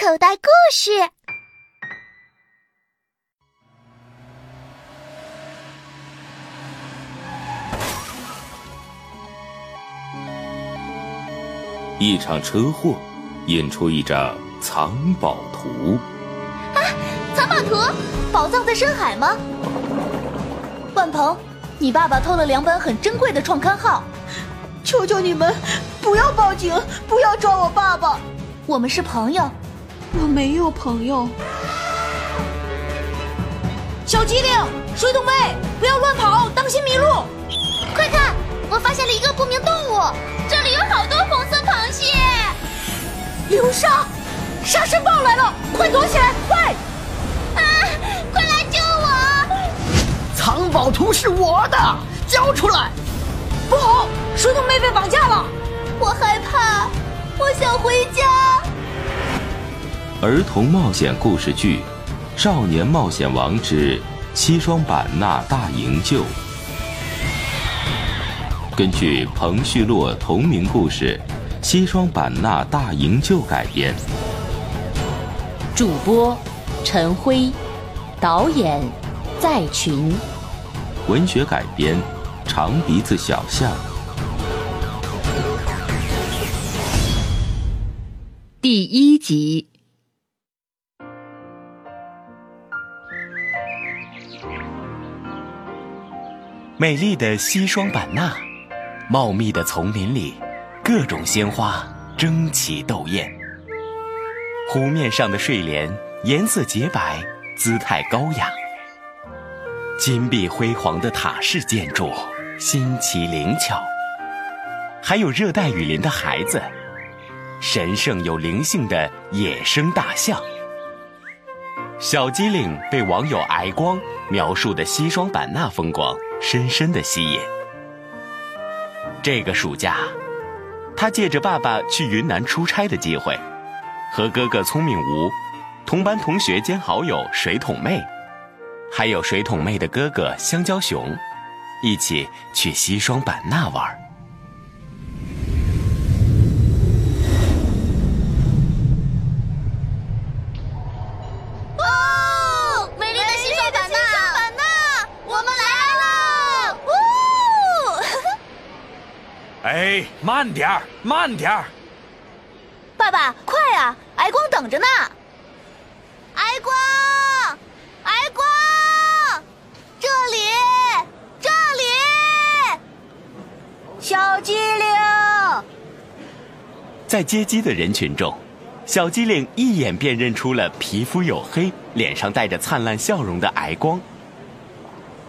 口袋故事。一场车祸引出一张藏宝图。啊，藏宝图，宝藏在深海吗？万鹏，你爸爸偷了两本很珍贵的创刊号，求求你们不要报警，不要抓我爸爸。我们是朋友。我没有朋友。小机灵，水桶妹，不要乱跑，当心迷路。快看，我发现了一个不明动物，这里有好多红色螃蟹。流沙，沙尘暴来了，快躲起来，快！啊，快来救我！藏宝图是我的，交出来！不好，水桶妹被绑架了。我害怕，我想回家。儿童冒险故事剧《少年冒险王之西双版纳大营救》，根据彭旭洛同名故事《西双版纳大营救》改编。主播：陈辉，导演：在群，文学改编：长鼻子小象。第一集。美丽的西双版纳，茂密的丛林里，各种鲜花争奇斗艳。湖面上的睡莲颜色洁白，姿态高雅。金碧辉煌的塔式建筑，新奇灵巧。还有热带雨林的孩子，神圣有灵性的野生大象。小机灵被网友挨光描述的西双版纳风光。深深的吸引。这个暑假，他借着爸爸去云南出差的机会，和哥哥聪明无、同班同学兼好友水桶妹，还有水桶妹的哥哥香蕉熊，一起去西双版纳玩。慢点儿，慢点儿！爸爸，快啊！挨光等着呢。挨光，挨光，这里，这里。小机灵，在接机的人群中，小机灵一眼便认出了皮肤黝黑、脸上带着灿烂笑容的挨光。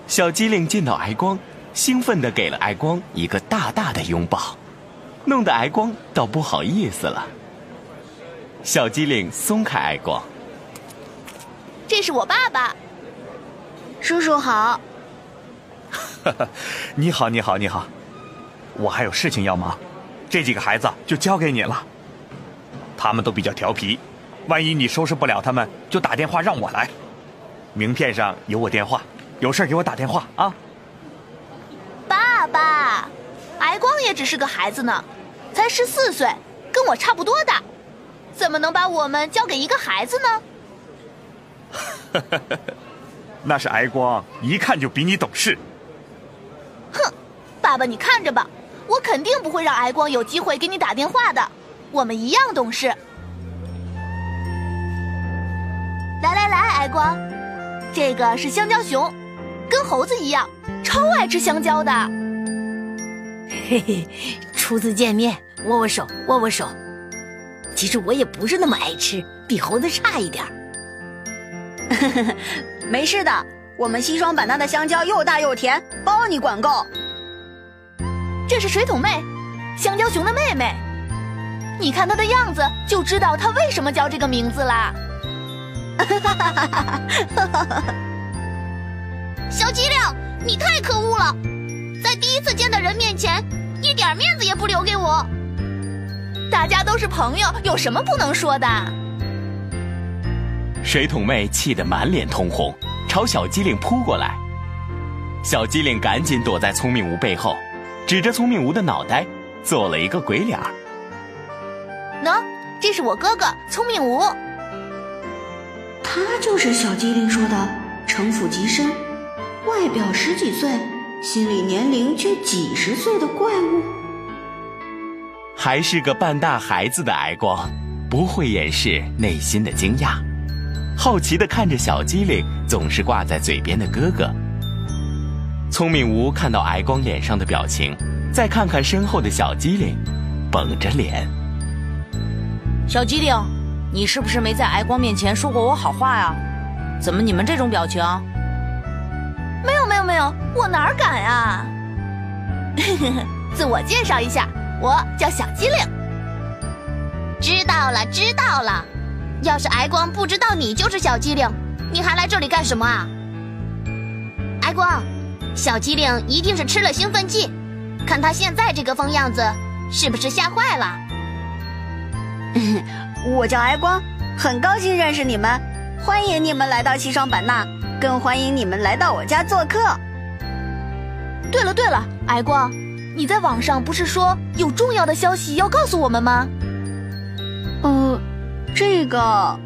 小机灵见到挨光。兴奋地给了挨光一个大大的拥抱，弄得挨光倒不好意思了。小机灵松开挨光，这是我爸爸，叔叔好。你好，你好，你好，我还有事情要忙，这几个孩子就交给你了。他们都比较调皮，万一你收拾不了他们，就打电话让我来。名片上有我电话，有事给我打电话啊。爸爸，挨光也只是个孩子呢，才十四岁，跟我差不多大，怎么能把我们交给一个孩子呢？那是挨光，一看就比你懂事。哼，爸爸你看着吧，我肯定不会让挨光有机会给你打电话的，我们一样懂事。来来来，挨光，这个是香蕉熊，跟猴子一样，超爱吃香蕉的。嘿嘿，初次见面，握握手，握握手。其实我也不是那么爱吃，比猴子差一点儿。没事的，我们西双版纳的香蕉又大又甜，包你管够。这是水桶妹，香蕉熊的妹妹。你看她的样子，就知道她为什么叫这个名字啦。小机灵，你太可恶了，在第一次见的人面前。一点面子也不留给我，大家都是朋友，有什么不能说的？水桶妹气得满脸通红，朝小机灵扑过来。小机灵赶紧躲在聪明无背后，指着聪明无的脑袋，做了一个鬼脸儿。喏，这是我哥哥聪明无，他就是小机灵说的城府极深，外表十几岁，心理年龄却几十岁的怪物。还是个半大孩子的挨光，不会掩饰内心的惊讶，好奇的看着小机灵总是挂在嘴边的哥哥。聪明无看到挨光脸上的表情，再看看身后的小机灵，绷着脸。小机灵，你是不是没在挨光面前说过我好话呀？怎么你们这种表情？没有没有没有，我哪敢啊！自我介绍一下。我叫小机灵。知道了，知道了。要是挨光不知道你就是小机灵，你还来这里干什么啊？挨光，小机灵一定是吃了兴奋剂，看他现在这个疯样子，是不是吓坏了？我叫挨光，很高兴认识你们，欢迎你们来到西双版纳，更欢迎你们来到我家做客。对了对了，矮光。你在网上不是说有重要的消息要告诉我们吗？呃，这个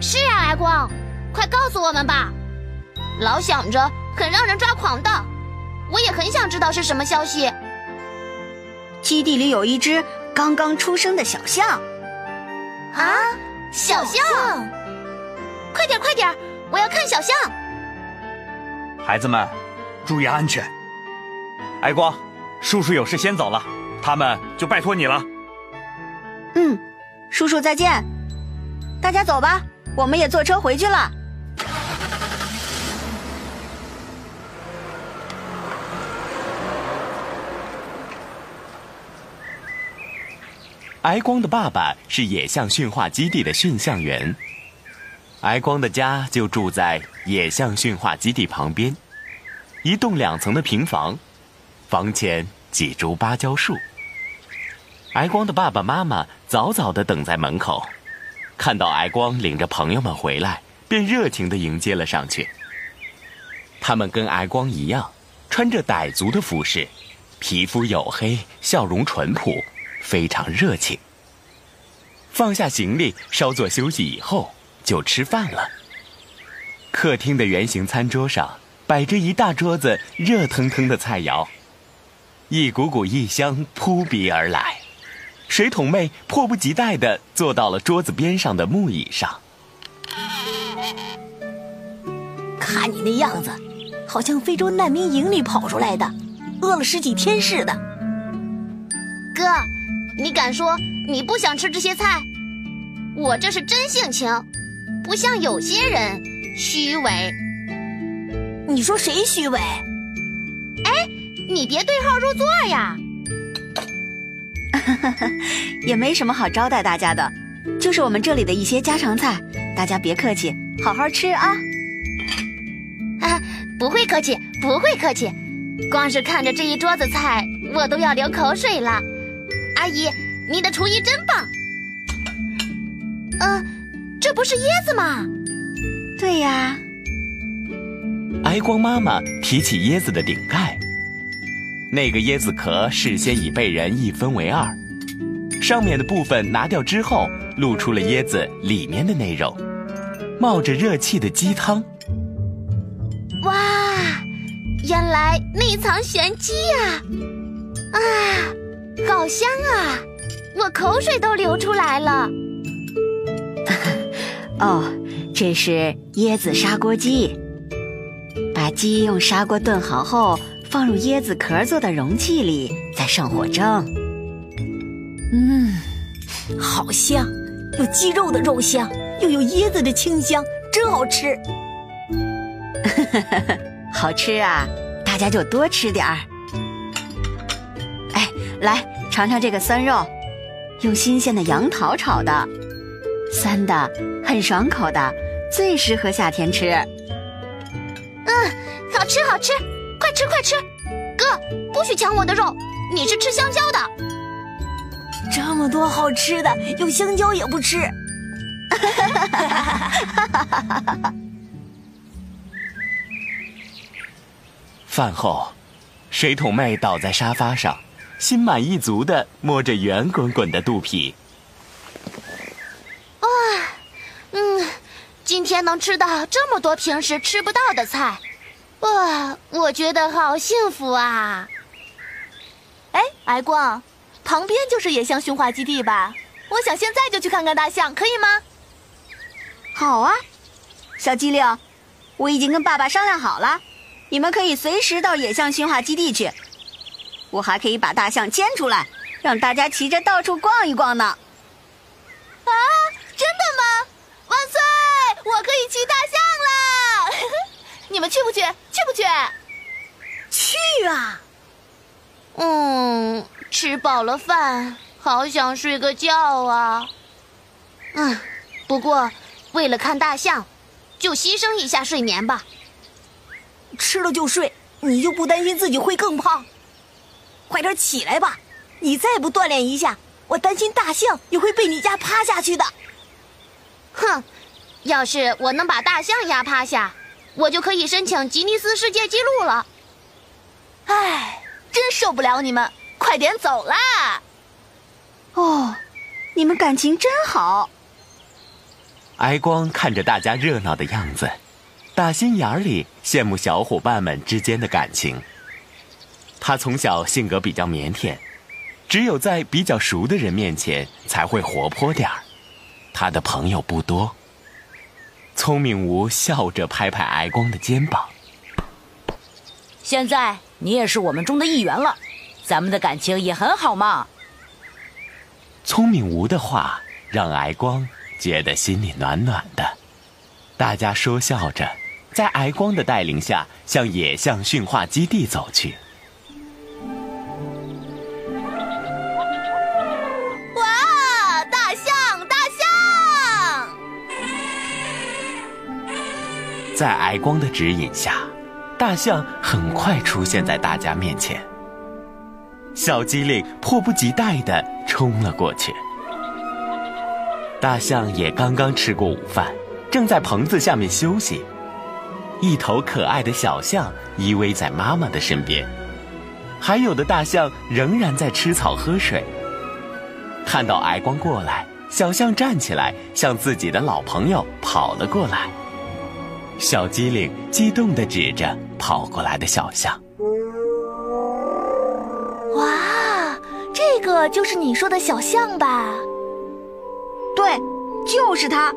是啊，矮光，快告诉我们吧！老想着很让人抓狂的，我也很想知道是什么消息。基地里有一只刚刚出生的小象。啊，小象！快点快点，我要看小象。孩子们，注意安全。挨光，叔叔有事先走了，他们就拜托你了。嗯，叔叔再见，大家走吧，我们也坐车回去了。挨光的爸爸是野象驯化基地的驯象员，挨光的家就住在野象驯化基地旁边，一栋两层的平房。房前几株芭蕉树。挨光的爸爸妈妈早早的等在门口，看到挨光领着朋友们回来，便热情的迎接了上去。他们跟挨光一样，穿着傣族的服饰，皮肤黝黑，笑容淳朴，非常热情。放下行李，稍作休息以后，就吃饭了。客厅的圆形餐桌上摆着一大桌子热腾腾的菜肴。一股股异香扑鼻而来，水桶妹迫不及待地坐到了桌子边上的木椅上。看你那样子，好像非洲难民营里跑出来的，饿了十几天似的。哥，你敢说你不想吃这些菜？我这是真性情，不像有些人虚伪。你说谁虚伪？哎。你别对号入座呀！也没什么好招待大家的，就是我们这里的一些家常菜，大家别客气，好好吃啊！啊，不会客气，不会客气，光是看着这一桌子菜，我都要流口水了。阿姨，你的厨艺真棒！嗯，这不是椰子吗？对呀。挨光妈妈提起椰子的顶盖。那个椰子壳事先已被人一分为二，上面的部分拿掉之后，露出了椰子里面的内容，冒着热气的鸡汤。哇，原来内藏玄机呀！啊，好香啊，我口水都流出来了。哦，这是椰子砂锅鸡，把鸡用砂锅炖好后。放入椰子壳做的容器里，再上火蒸。嗯，好香，有鸡肉的肉香，又有椰子的清香，真好吃。好吃啊，大家就多吃点儿。哎，来尝尝这个酸肉，用新鲜的杨桃炒的，酸的，很爽口的，最适合夏天吃。嗯，好吃，好吃。快吃快吃，哥，不许抢我的肉！你是吃香蕉的。这么多好吃的，有香蕉也不吃。饭后，水桶妹倒在沙发上，心满意足的摸着圆滚滚的肚皮。哇，嗯，今天能吃到这么多平时吃不到的菜，哇，我觉得好幸福啊！哎，白光，旁边就是野象驯化基地吧？我想现在就去看看大象，可以吗？好啊，小机灵，我已经跟爸爸商量好了，你们可以随时到野象驯化基地去。我还可以把大象牵出来，让大家骑着到处逛一逛呢。啊，真的吗？万岁！我可以骑大象了！你们去不去？去不去？去啊！嗯，吃饱了饭，好想睡个觉啊。嗯，不过为了看大象，就牺牲一下睡眠吧。吃了就睡，你就不担心自己会更胖？快点起来吧！你再不锻炼一下，我担心大象也会被你压趴下去的。哼，要是我能把大象压趴下，我就可以申请吉尼斯世界纪录了。唉，真受不了你们，快点走啦！哦，你们感情真好。哀光看着大家热闹的样子，打心眼里羡慕小伙伴们之间的感情。他从小性格比较腼腆，只有在比较熟的人面前才会活泼点儿。他的朋友不多。聪明无笑着拍拍哀光的肩膀。现在你也是我们中的一员了，咱们的感情也很好嘛。聪明无的话让矮光觉得心里暖暖的。大家说笑着，在矮光的带领下向野象驯化基地走去。哇，大象，大象！在矮光的指引下，大象很快出现在大家面前。小机灵迫不及待地冲了过去。大象也刚刚吃过午饭，正在棚子下面休息。一头可爱的小象依偎在妈妈的身边，还有的大象仍然在吃草喝水。看到矮光过来，小象站起来，向自己的老朋友跑了过来。小机灵激动地指着跑过来的小象：“这个就是你说的小象吧？”“对，就是它，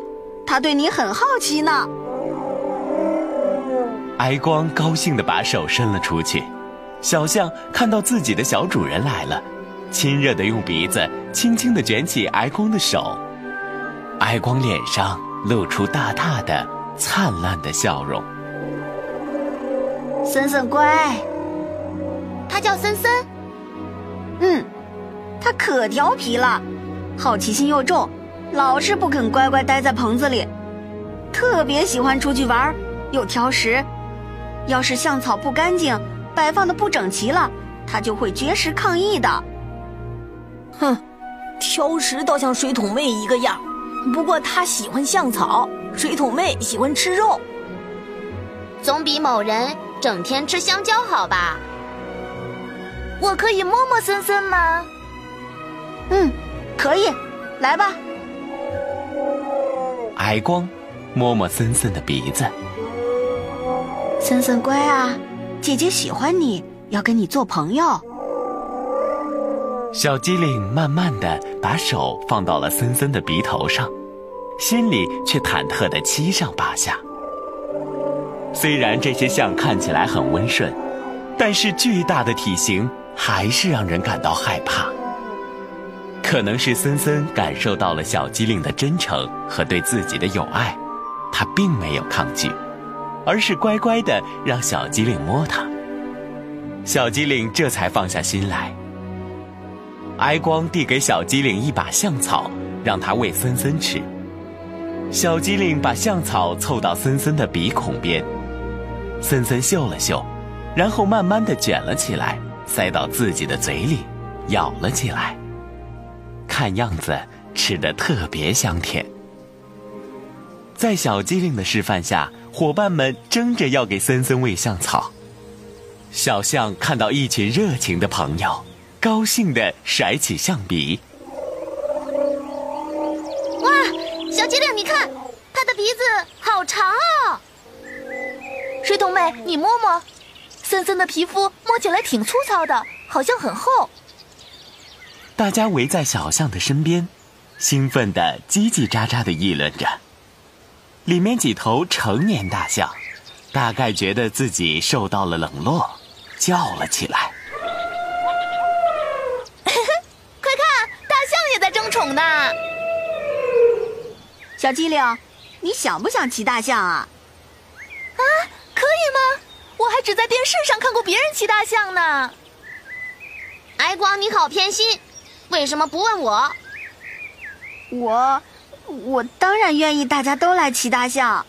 它对你很好奇呢。”哀光高兴地把手伸了出去，小象看到自己的小主人来了，亲热地用鼻子轻轻地卷起哀光的手，哀光脸上露出大大的、灿烂的笑容。森森乖，它叫森森。嗯，它可调皮了，好奇心又重，老是不肯乖乖待在棚子里，特别喜欢出去玩，又挑食。要是象草不干净，摆放的不整齐了，它就会绝食抗议的。哼，挑食倒像水桶妹一个样，不过它喜欢象草，水桶妹喜欢吃肉，总比某人整天吃香蕉好吧？我可以摸摸森森吗？嗯，可以，来吧。矮光摸摸森森的鼻子。森森乖啊，姐姐喜欢你，要跟你做朋友。小机灵慢慢的把手放到了森森的鼻头上，心里却忐忑的七上八下。虽然这些象看起来很温顺，但是巨大的体型还是让人感到害怕。可能是森森感受到了小机灵的真诚和对自己的友爱，他并没有抗拒。而是乖乖的让小机灵摸它，小机灵这才放下心来。哀光递给小机灵一把象草，让它喂森森吃。小机灵把象草凑到森森的鼻孔边，森森嗅了嗅，然后慢慢的卷了起来，塞到自己的嘴里，咬了起来。看样子吃的特别香甜。在小机灵的示范下。伙伴们争着要给森森喂象草，小象看到一群热情的朋友，高兴地甩起象鼻。哇，小机灵，你看，它它的鼻子好长啊！水桶妹，你摸摸，森森的皮肤摸起来挺粗糙的，好像很厚。大家围在小象的身边，兴奋地叽叽喳喳地议论着。里面几头成年大象，大概觉得自己受到了冷落，叫了起来。快看，大象也在争宠呢！小机灵，你想不想骑大象啊？啊，可以吗？我还只在电视上看过别人骑大象呢。哀光，你好偏心，为什么不问我？我，我当然愿意，大家都来骑大象。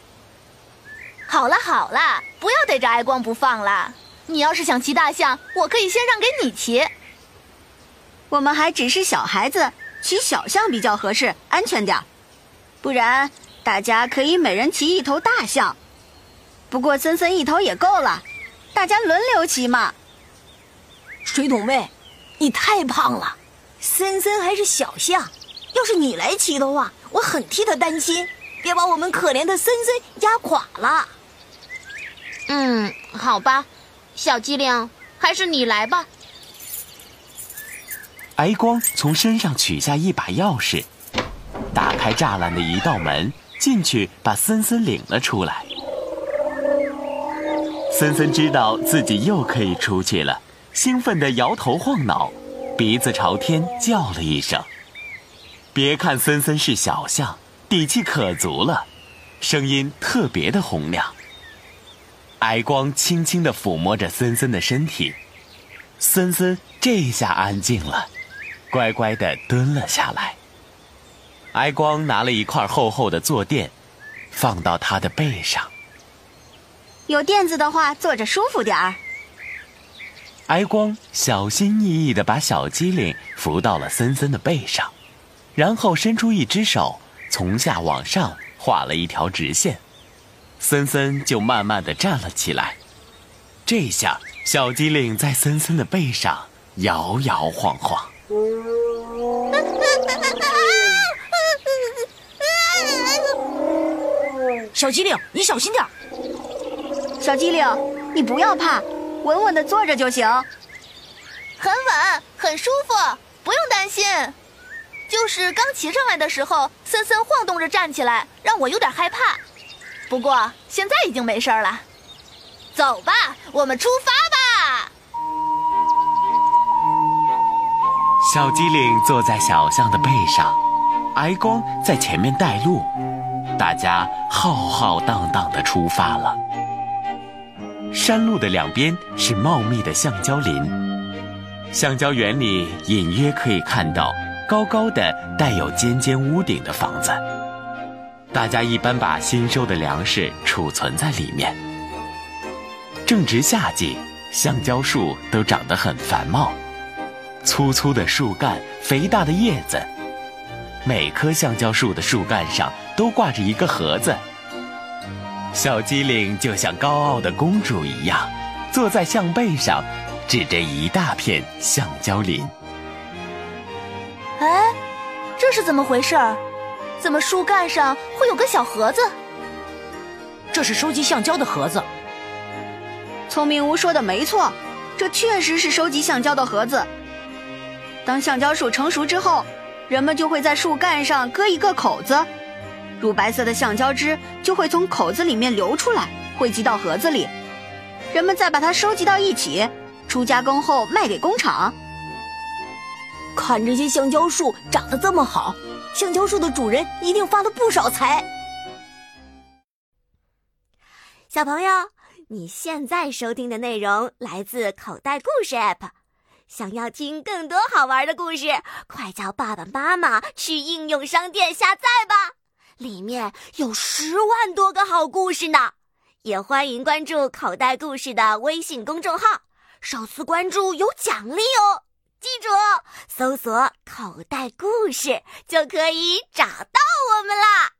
好了好了，不要逮着挨光不放了。你要是想骑大象，我可以先让给你骑。我们还只是小孩子，骑小象比较合适，安全点不然，大家可以每人骑一头大象。不过森森一头也够了，大家轮流骑嘛。水桶妹，你太胖了，森森还是小象，要是你来骑的话，我很替他担心，别把我们可怜的森森压垮了。嗯，好吧，小机灵，还是你来吧。白光从身上取下一把钥匙，打开栅栏的一道门，进去把森森领了出来。森森知道自己又可以出去了，兴奋地摇头晃脑，鼻子朝天叫了一声。别看森森是小象，底气可足了，声音特别的洪亮。矮光轻轻地抚摸着森森的身体，森森这下安静了，乖乖地蹲了下来。矮光拿了一块厚厚的坐垫，放到他的背上。有垫子的话，坐着舒服点儿。哀光小心翼翼地把小机灵扶到了森森的背上，然后伸出一只手，从下往上画了一条直线，森森就慢慢地站了起来。这下，小机灵在森森的背上摇摇晃晃。小机灵，你小心点。小机灵，你不要怕，稳稳的坐着就行。很稳，很舒服，不用担心。就是刚骑上来的时候，森森晃动着站起来，让我有点害怕。不过现在已经没事了。走吧，我们出发吧。小机灵坐在小象的背上，挨光在前面带路，大家浩浩荡荡的出发了。山路的两边是茂密的橡胶林，橡胶园里隐约可以看到高高的带有尖尖屋顶的房子。大家一般把新收的粮食储存在里面。正值夏季，橡胶树都长得很繁茂，粗粗的树干，肥大的叶子，每棵橡胶树的树干上都挂着一个盒子。小机灵就像高傲的公主一样，坐在象背上，指着一大片橡胶林。哎，这是怎么回事？怎么树干上会有个小盒子？这是收集橡胶的盒子。聪明屋说的没错，这确实是收集橡胶的盒子。当橡胶树成熟之后，人们就会在树干上割一个口子。乳白色的橡胶汁就会从口子里面流出来，汇集到盒子里，人们再把它收集到一起，出加工后卖给工厂。看这些橡胶树长得这么好，橡胶树的主人一定发了不少财。小朋友，你现在收听的内容来自口袋故事 App，想要听更多好玩的故事，快叫爸爸妈妈去应用商店下载吧。里面有十万多个好故事呢，也欢迎关注口袋故事的微信公众号，首次关注有奖励哦！记住，搜索“口袋故事”就可以找到我们啦。